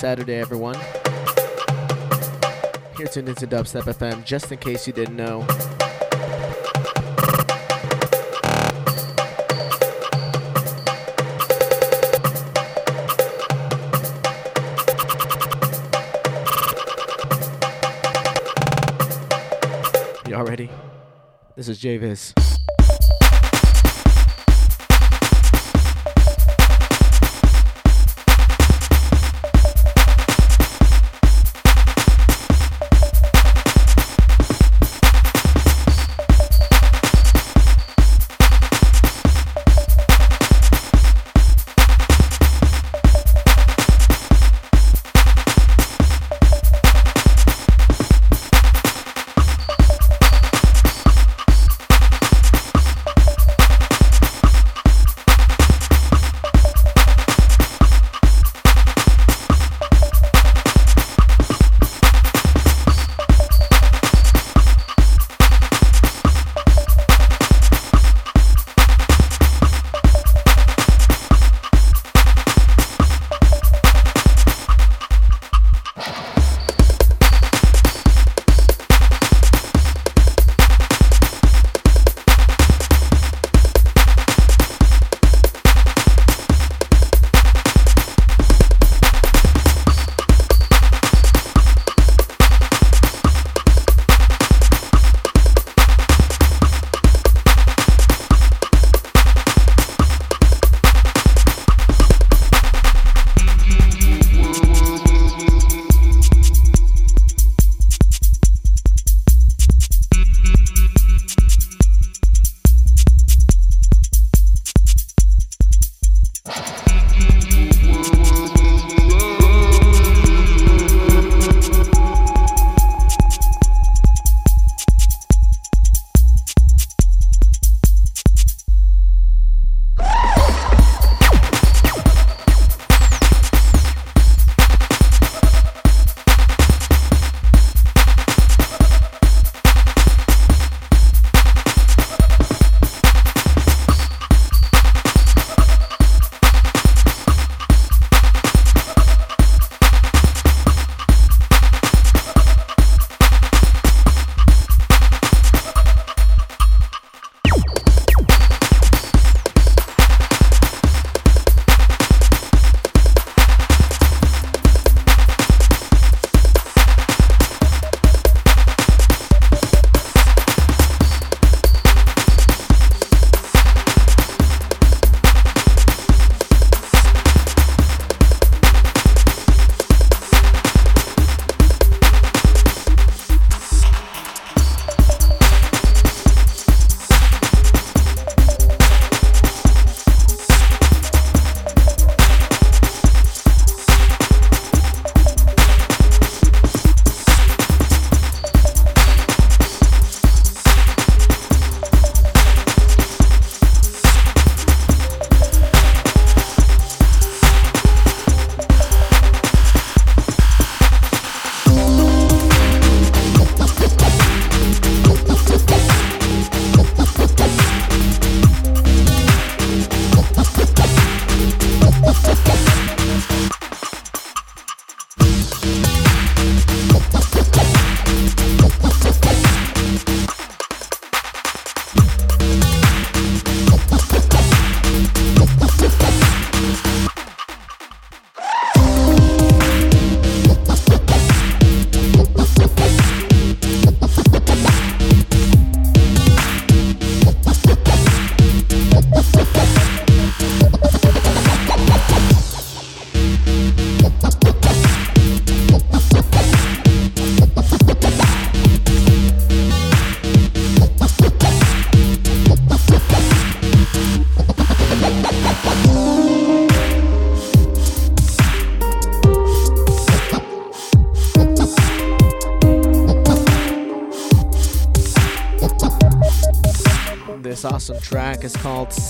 Saturday, everyone. Here tuned into Dubstep FM, just in case you didn't know. Y'all ready? This is Javis.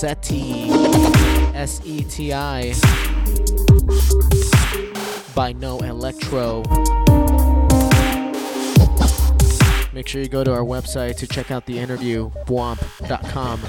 SETI. S E T I. By No Electro. Make sure you go to our website to check out the interview, bwomp.com.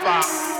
forever.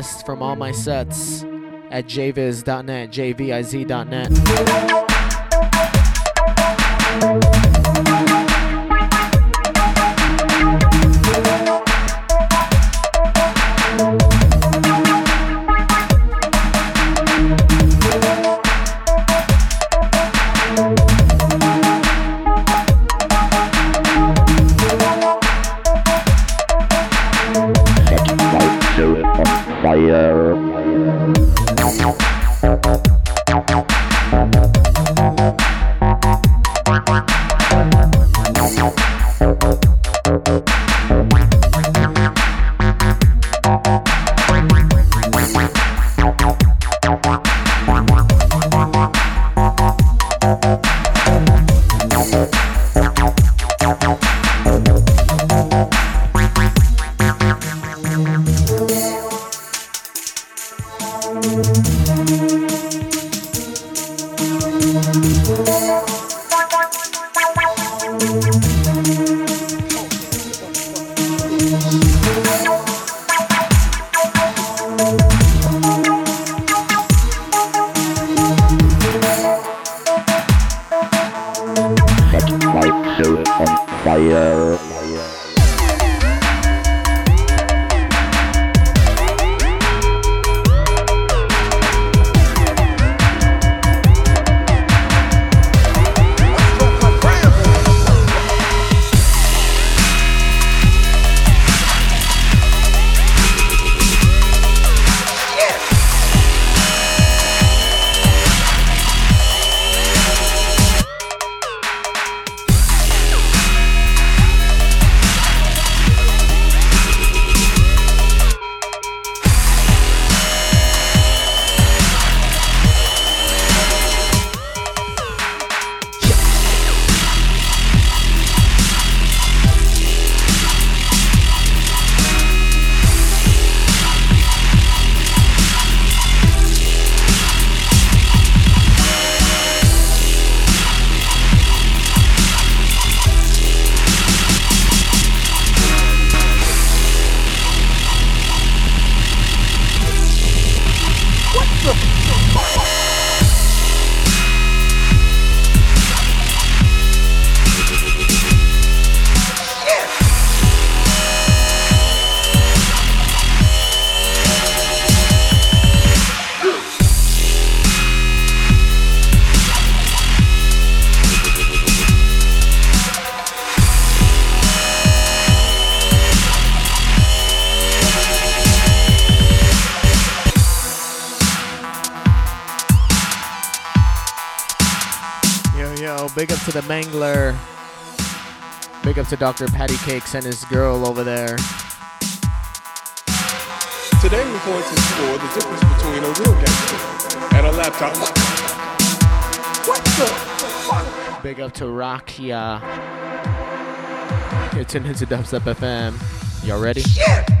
The playlists from all my sets at jviz.net, jviz.net. to the Mangler. Big up to Dr. Patty Cakes and his girl over there. Today we're going to explore the difference between a real gangster and a laptop. What the fuck? Big up to Rakia. You're tuned into Dubstep FM. Y'all ready? Yeah.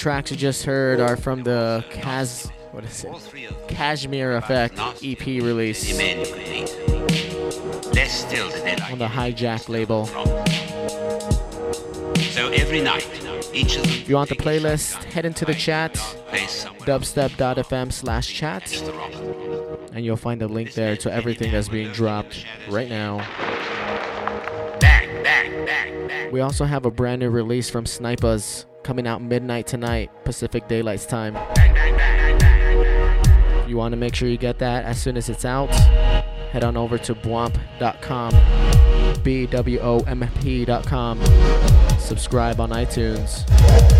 Tracks you just heard are from the Kaz, what is it? Cashmere Effect EP release the men you could meet. Less still did they like on the Hijack label. So every night, each of. If you want the playlist, head into the chat, dubstep.fm slash chat, and you'll find a link there to everything that's being dropped right now. We also have a brand new release from Snipers coming out midnight tonight, Pacific Daylight's time. You want to make sure you get that as soon as it's out, head on over to bwomp.com, B W O M P.com. Subscribe on iTunes.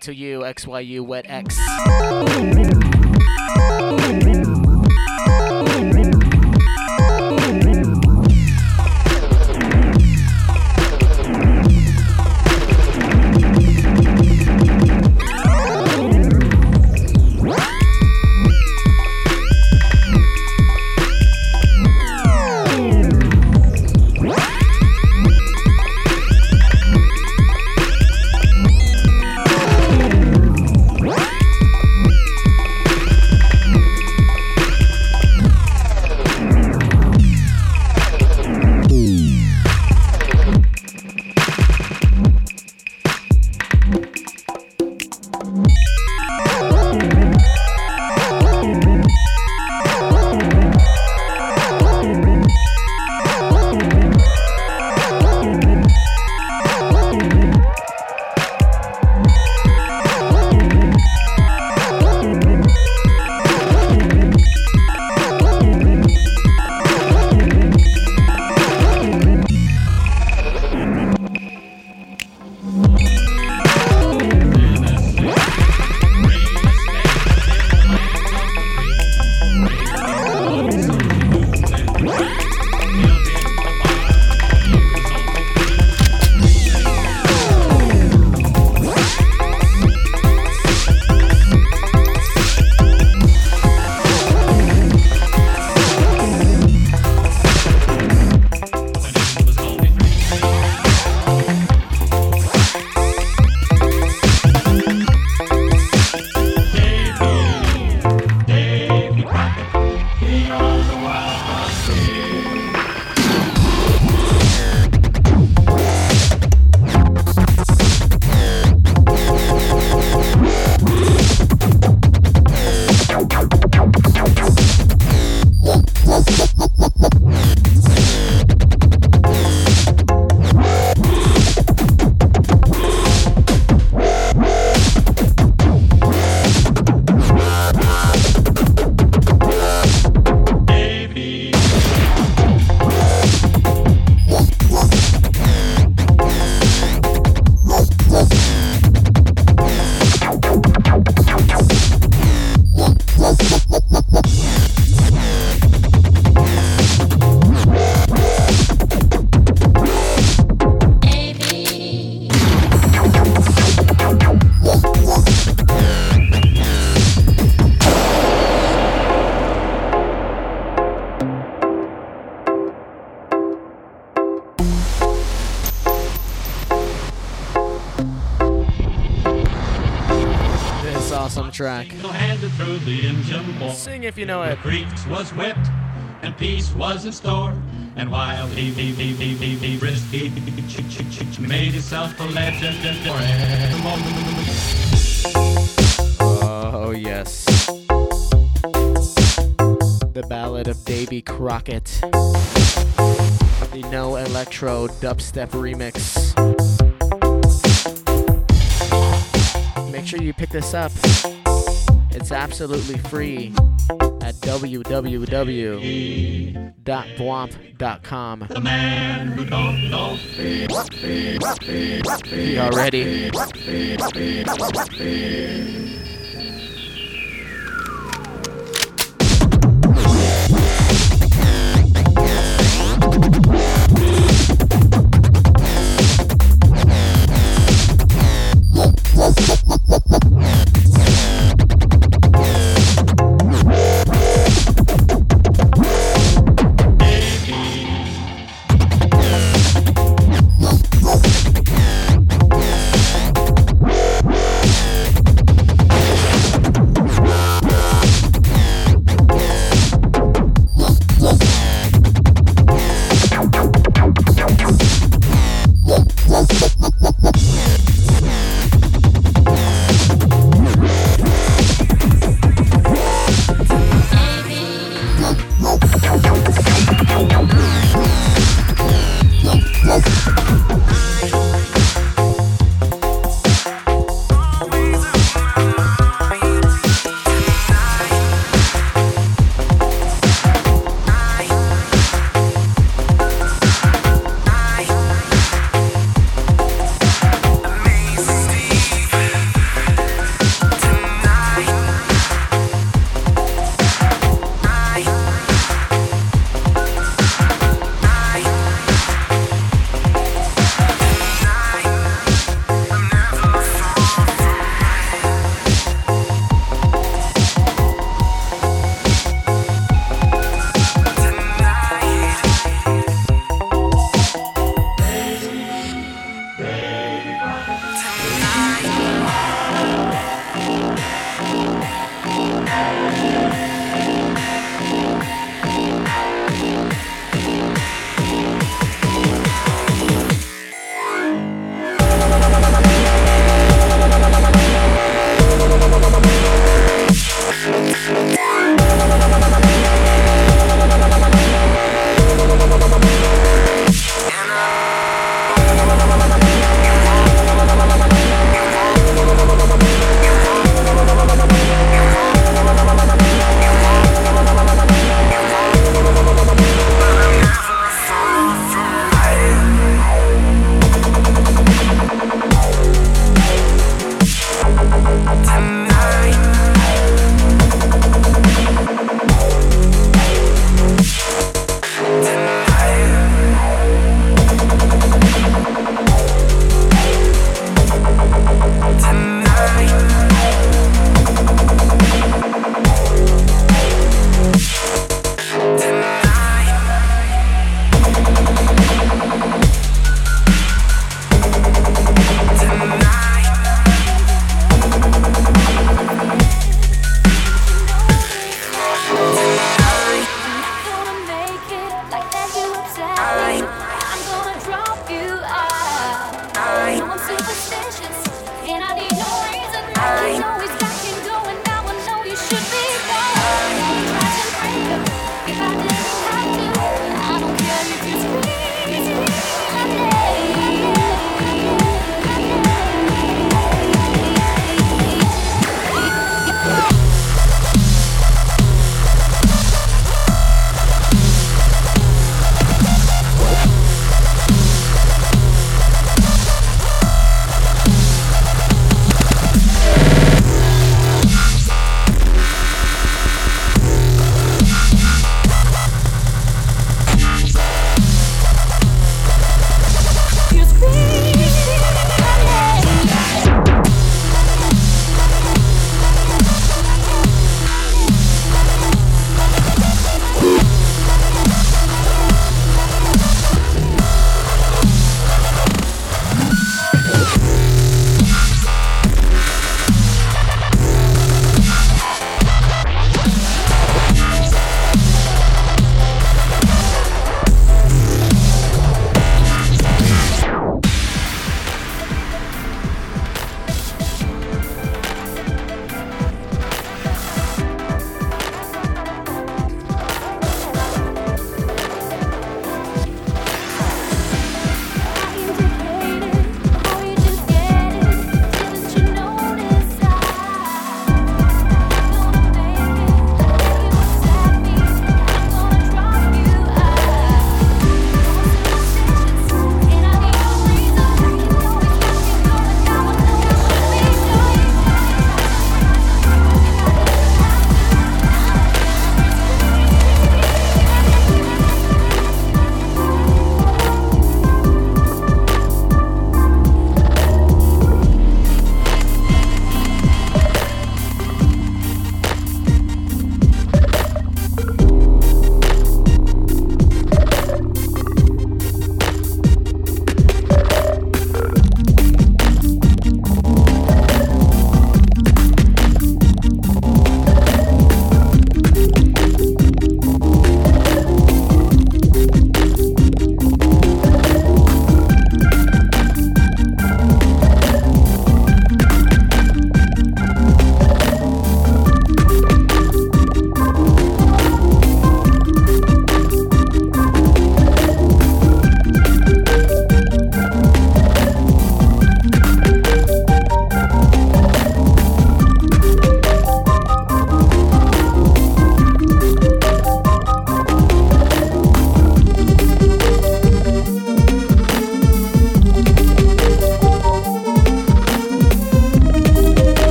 Out to you, XYU Wet X. if you know it. The creeks was whipped, and peace was in store. And while he, he, he, he, he, he risky, made himself a legend Oh, yes. The Ballad of Davy Crockett. The No Electro Dubstep Remix. Make sure you pick this up. It's absolutely free at www.bwomp.com. The man who don't know Y'all ready? to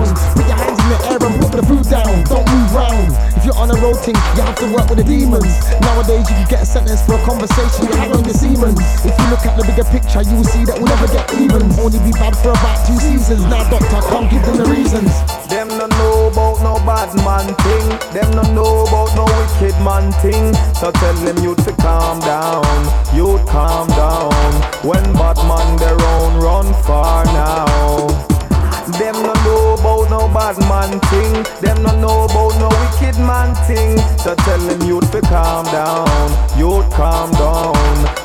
Put your hands in the air and put the food down. Don't move round. If you're on a road thing, you have to work with the demons. Nowadays you can get a sentence for a conversation you had on the semen. If you look at the bigger picture, you will see that we'll never get even. Only be bad for about two seasons. Now doctor, can't give them the reasons. Them no know about no bad man thing. Them no know about no wicked man thing. So tell them you to calm down. You calm down. When bad man their own run far now. Them no know about no bad man thing. Them no know about no wicked man thing. So tell them youth to calm down. Youth calm down.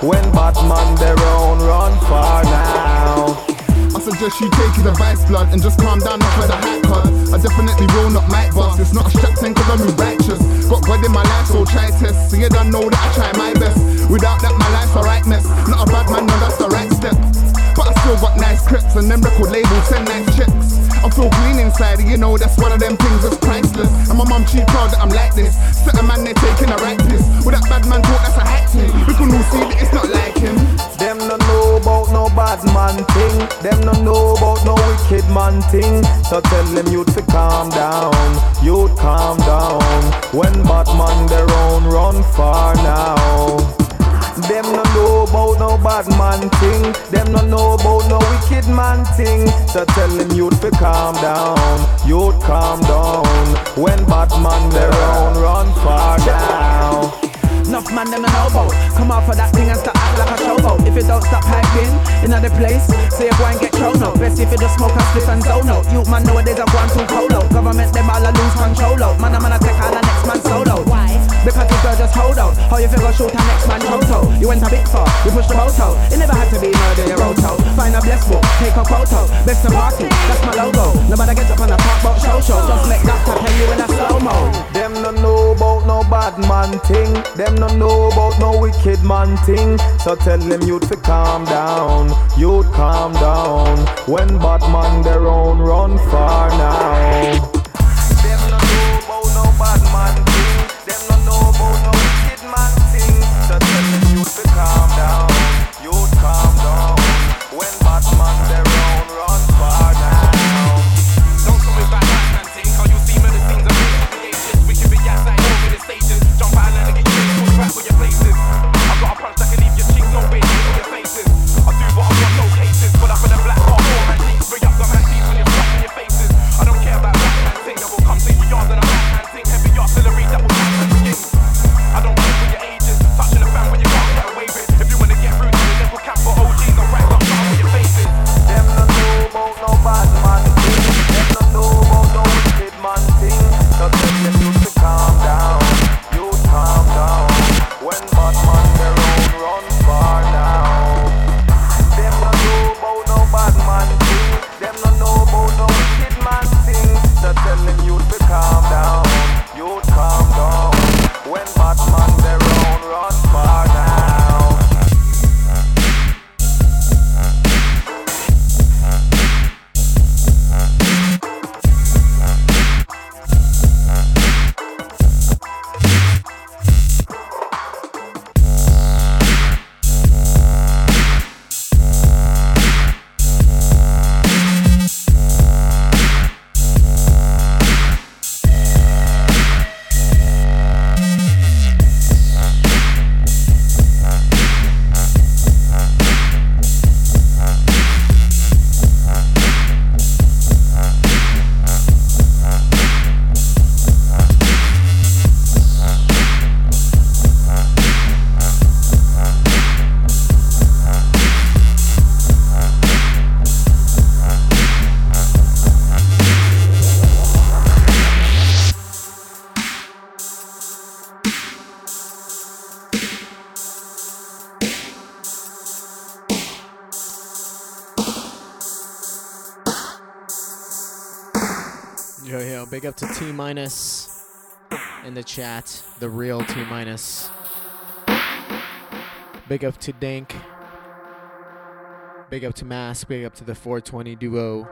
When bad man their own run far now. I suggest you take his advice, blood, and just calm down, for the hype card. I definitely roll not mic boss. It's not a strap thing, cause I'm righteous. Got God in my life, so try test. So you don't know that I try my best. Without that, my life's a right mess. Not a bad man, no, that's the right step. Still got nice crips, and them record labels send nice checks. I feel green inside, you know, that's one of them things that's priceless. And my mum, she proud that I'm like this. Certain man, they taking a right piss. With that bad man talk, that's a hack thing. We can all see that it's not like him. Them no know about no bad man thing. Them no know about no wicked man thing. So tell them youth to calm down. Youth calm down. When bad man their own run far now. Them no know about no bad man thing. Them no know about no wicked man thing. So tell them youth to calm down. Youth calm down. When bad man their own run far down. Enough man them no know about. Come off of that thing and start like a showboat. If you don't stop hyping in other place, say you go and get thrown out. Best if you just smoke and split and zone out. You man nowadays are going too cold out. Government them all a lose control out. Man, I'm gonna take all the next man solo. Why? Because this girl just hold out. How you feel go shoot a next man toto? You went a bit far, you pushed the boat out. It never had to be murder your auto. Find a blessed book, take a photo. Best to party, that's my logo. Nobody gets up on a park boat show show. Just make that tap you in a slow mo. Them no know about no bad man thing. Them no know about no wicked man thing. So tell them youth to calm down. Youth calm down. When bad man their own run far now. Them no know about no bad minus in the chat, the real T minus. Big up to Dink. Big up to Mask. Big up to the 420 duo.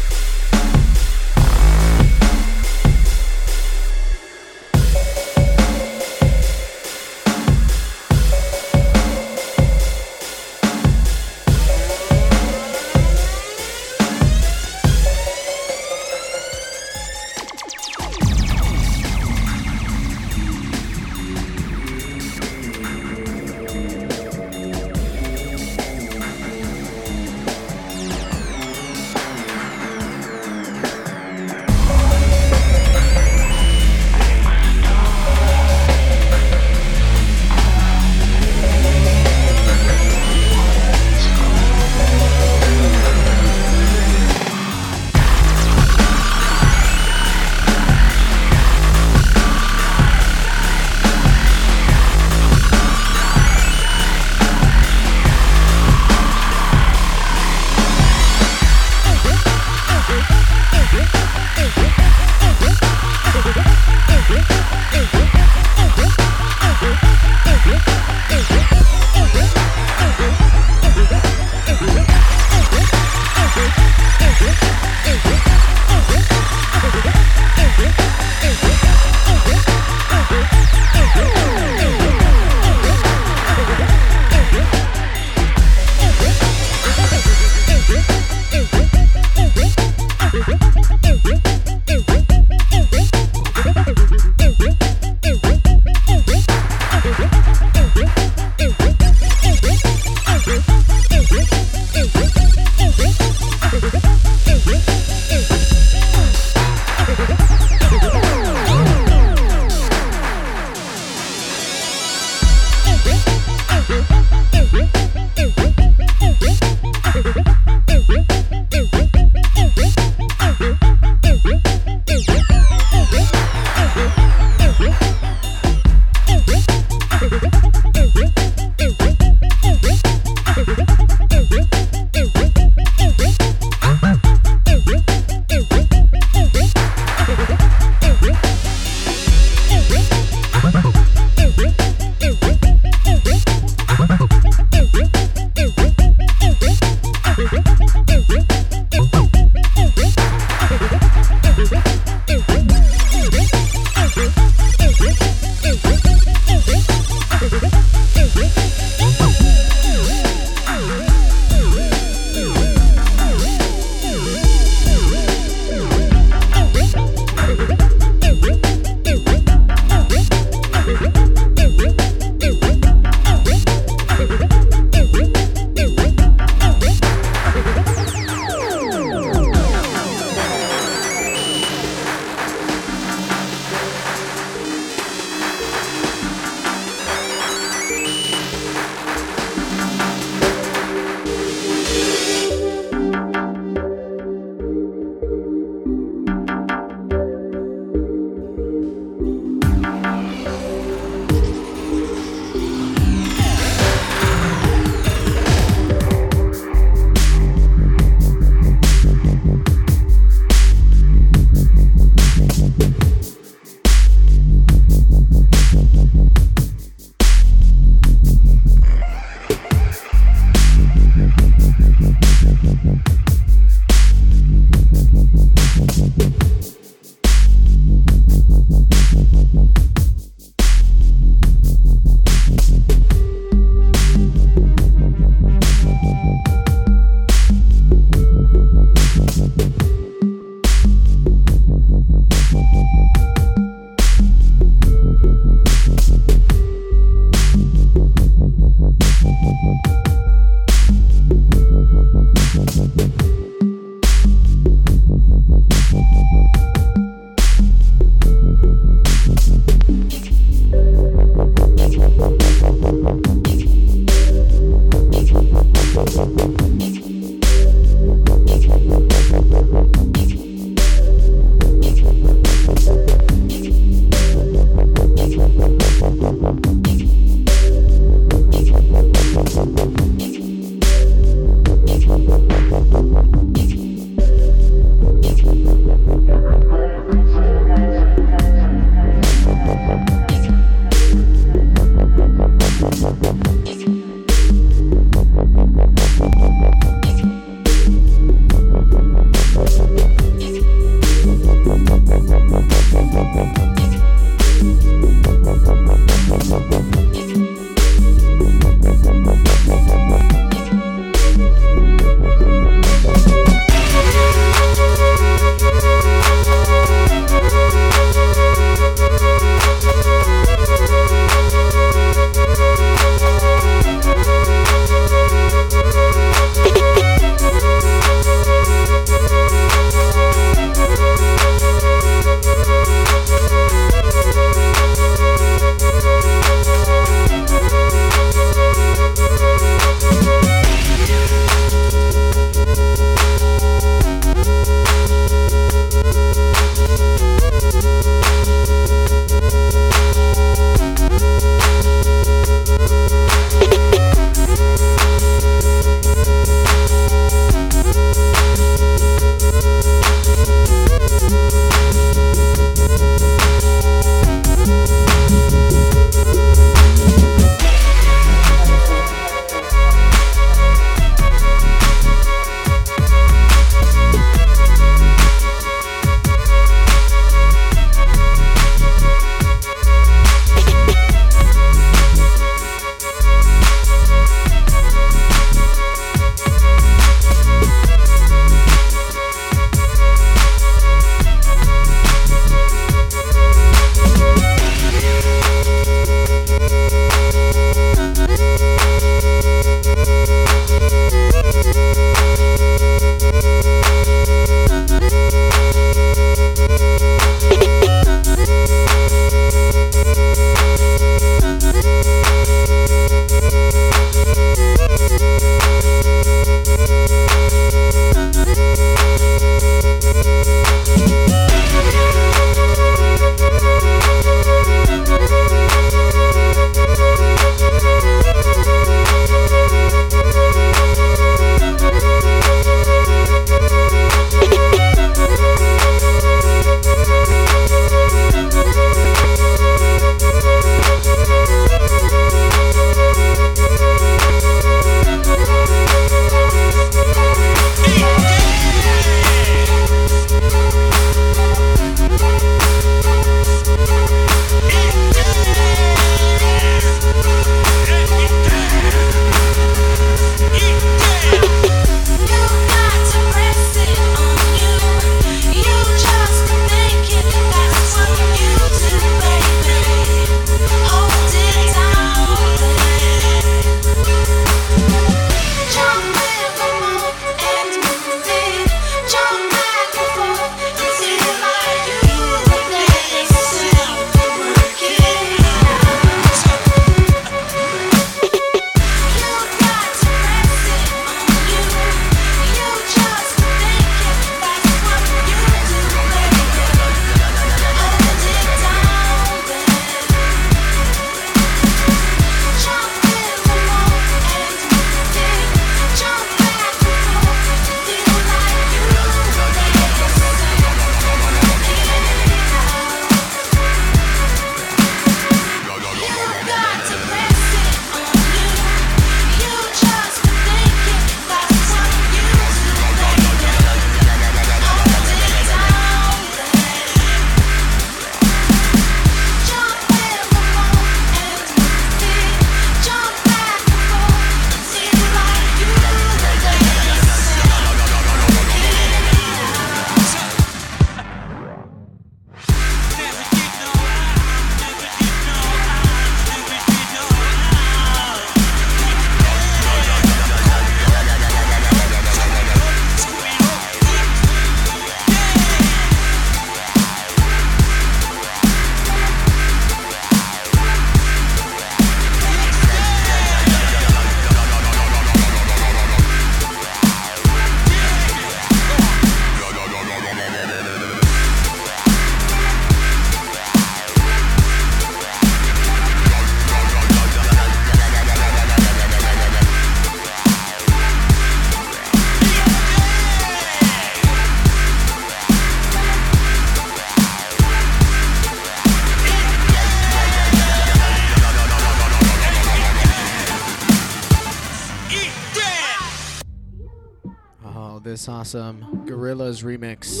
Awesome Gorillaz remix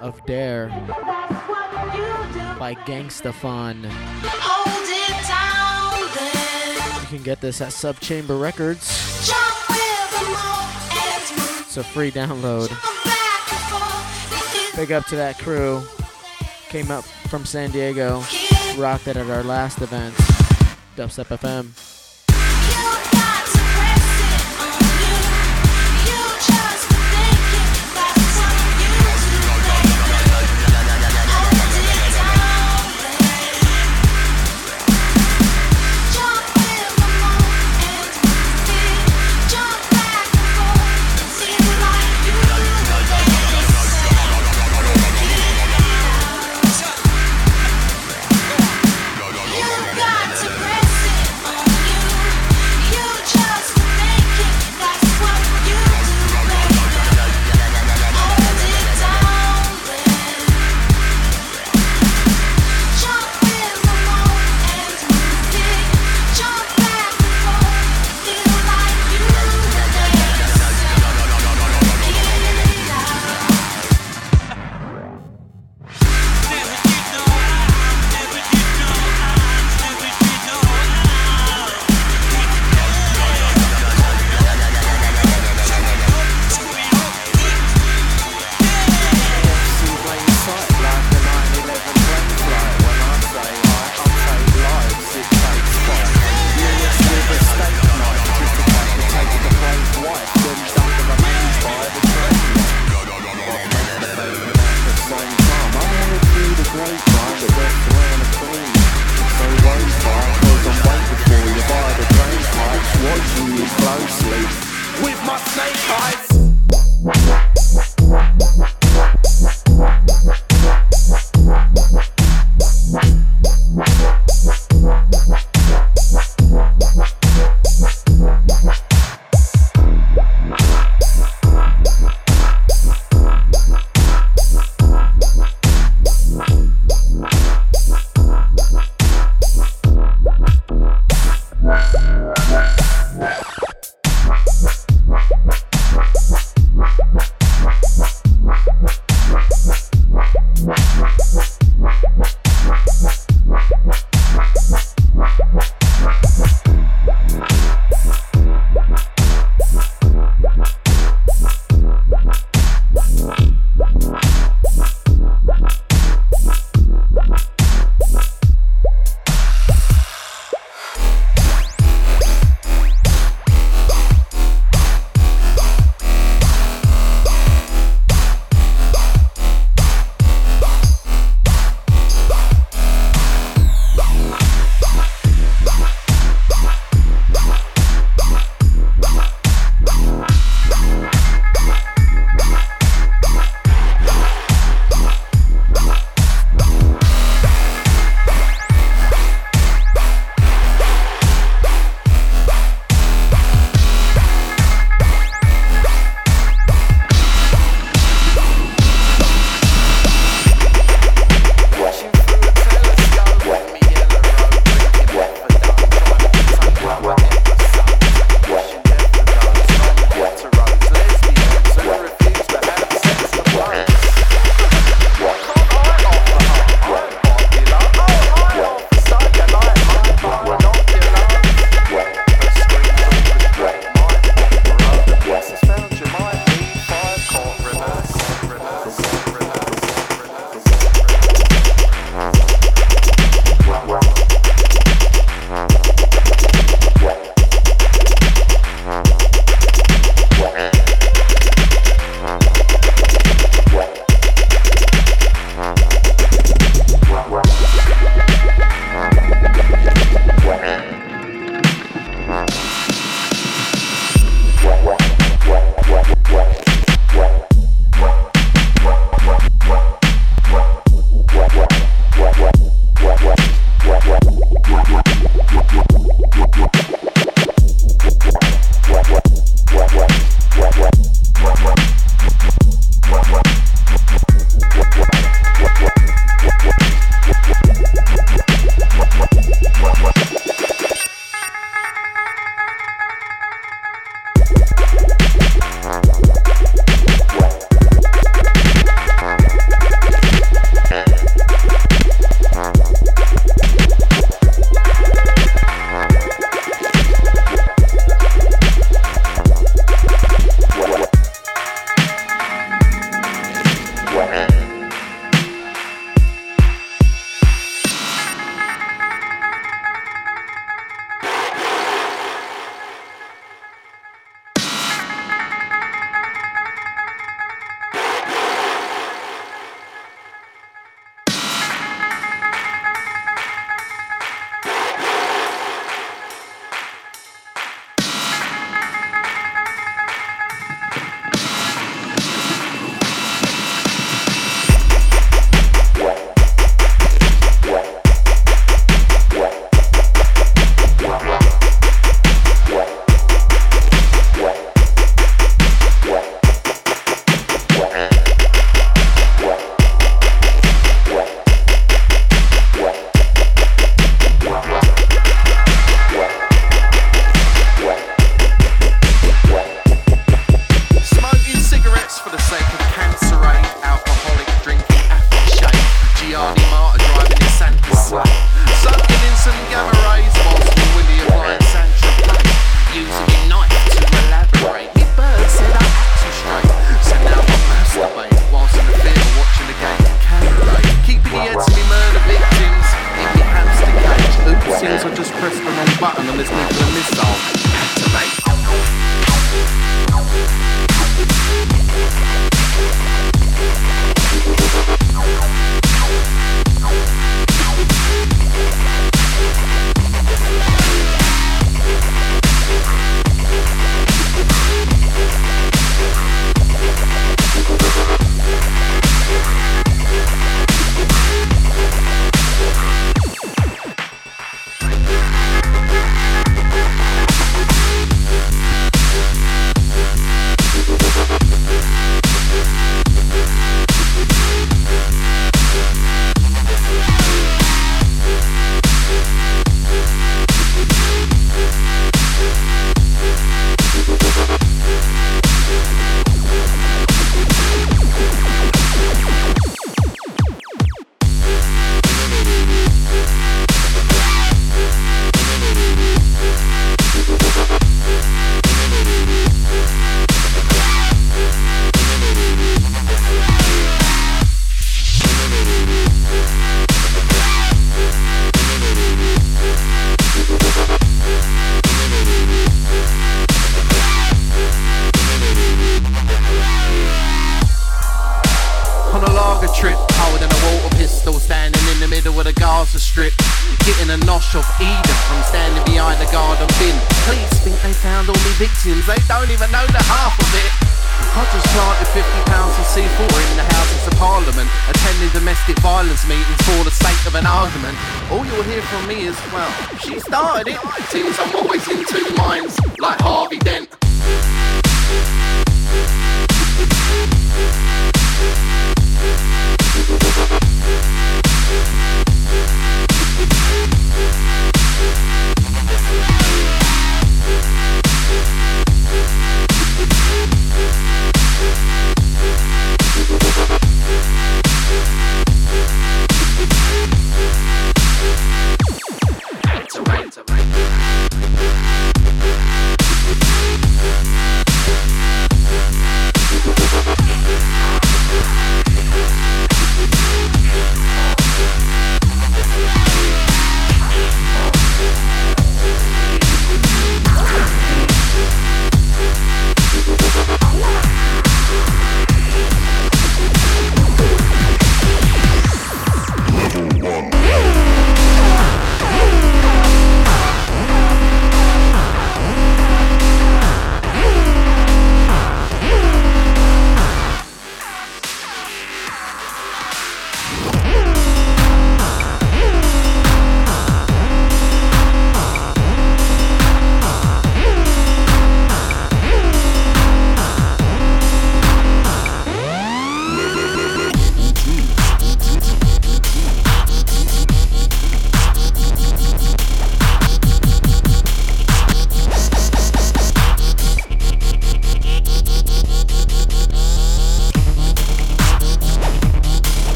of Dare by Gangsta Fun. Hold it down then. You can get this at Subchamber Records. Jump with the mo and move It's a free download. back and forth. Big up to that crew. Came up from San Diego. Rocked it at our last event. Dubstep FM.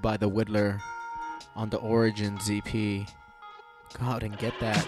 By the Widdler on the Origins EP. Go out and get that.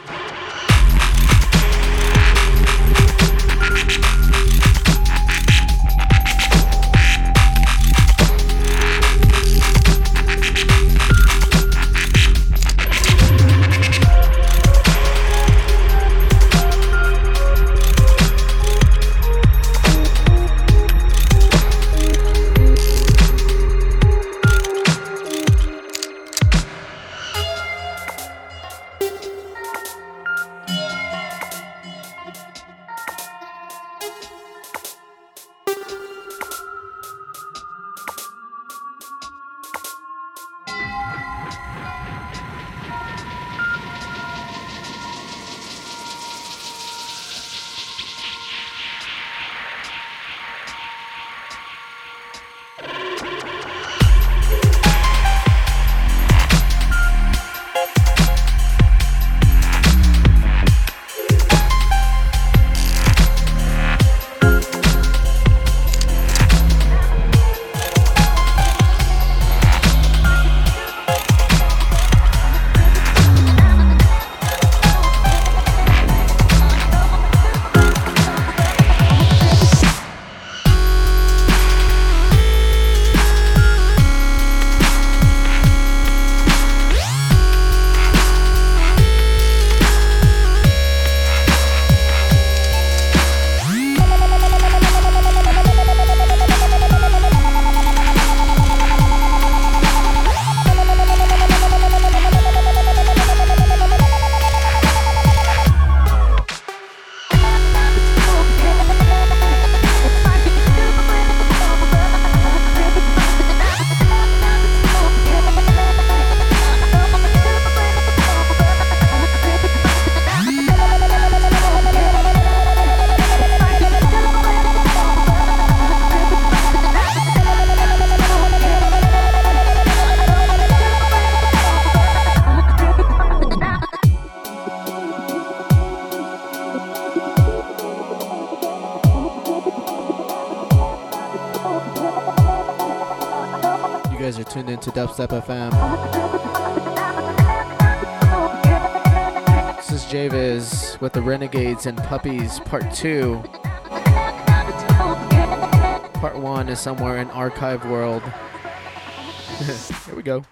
Guys are tuned into Dubstep FM. This is Javis with the Renegades and Puppies Part 2. Part 1 is somewhere in Archive World. Here we go.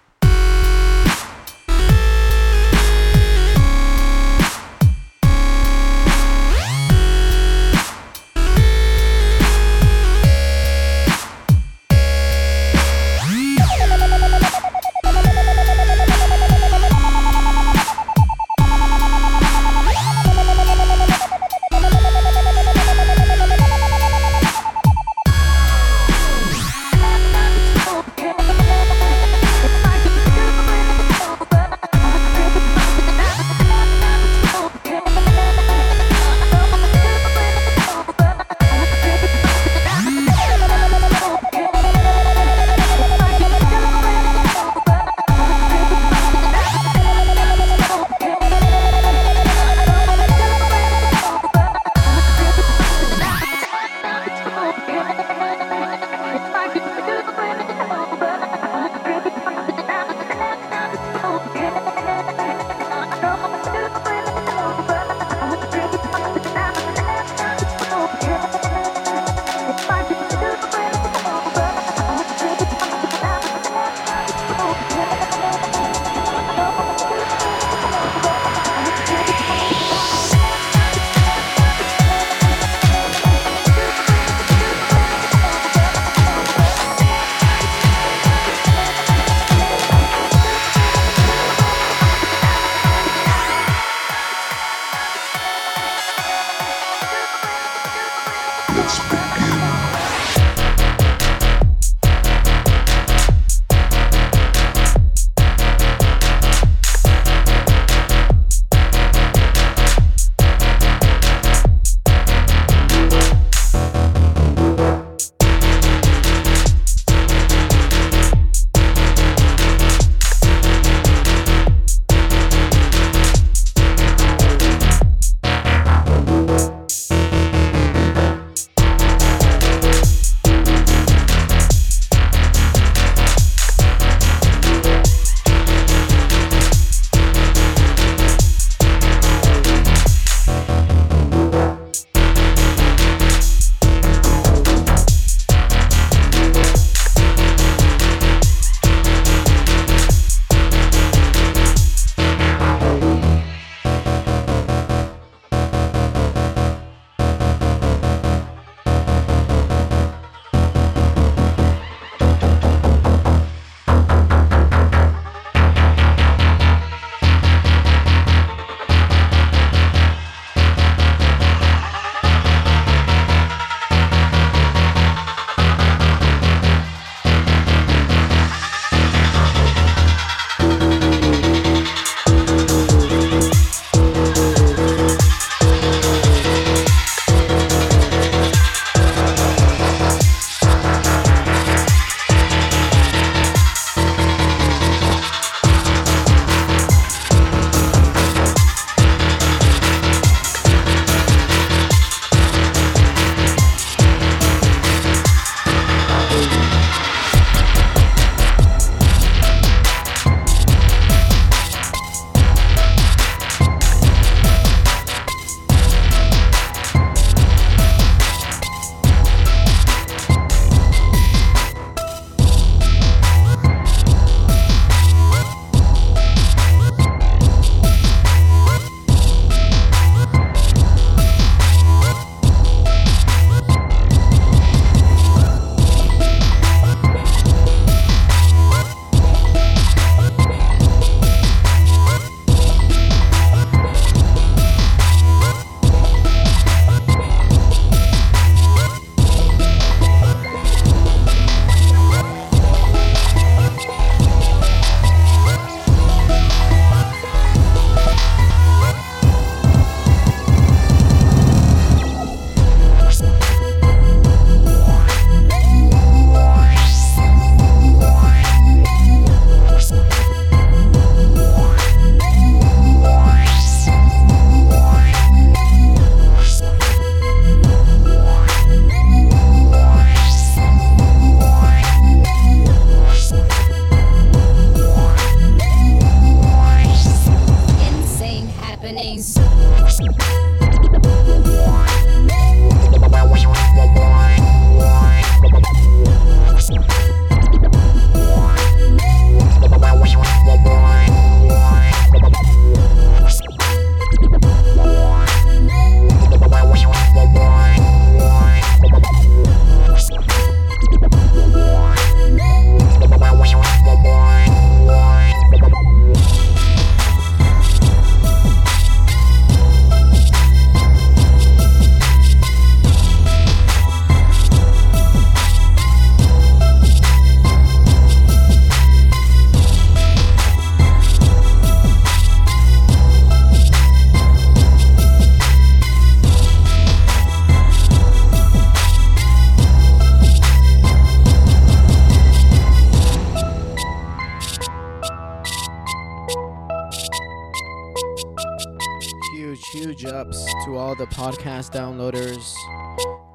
The podcast downloaders.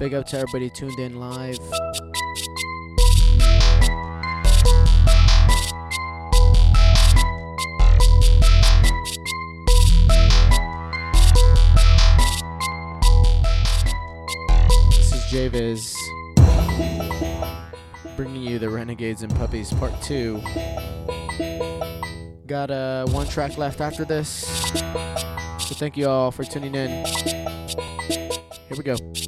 Big up to everybody tuned in live. This is Javiz bringing you the Renegades and Puppies Part 2. Got uh, one track left after this. So thank you all for tuning in. Here we go.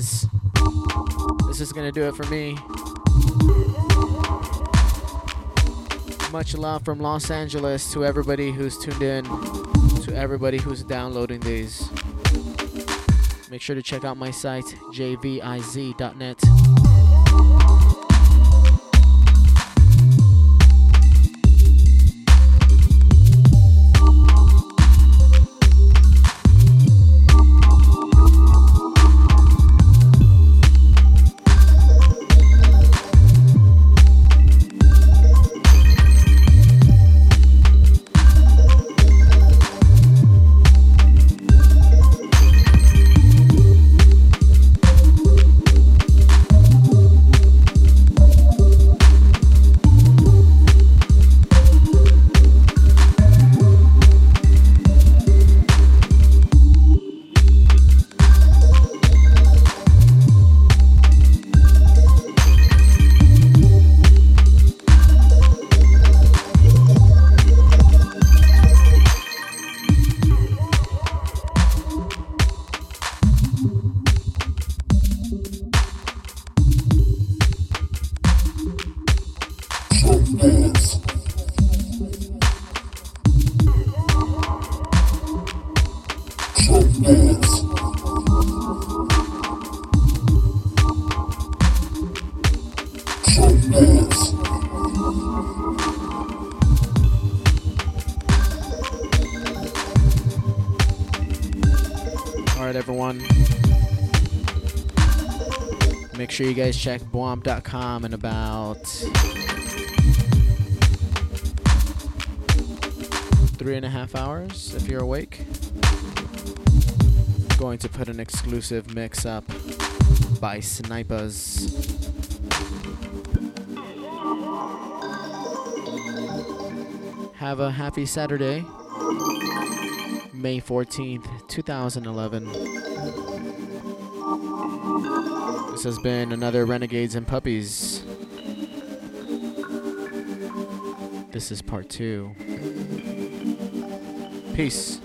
This is gonna do it for me. Much love from Los Angeles to everybody who's tuned in, to everybody who's downloading these. Make sure to check out my site, jviz.net. check in about three and a half hours if you're awake. Going to put an exclusive mix up by Snipers. Have a happy Saturday, May 14th, 2011. This has been another Renegades and Puppies. This is part two. Peace.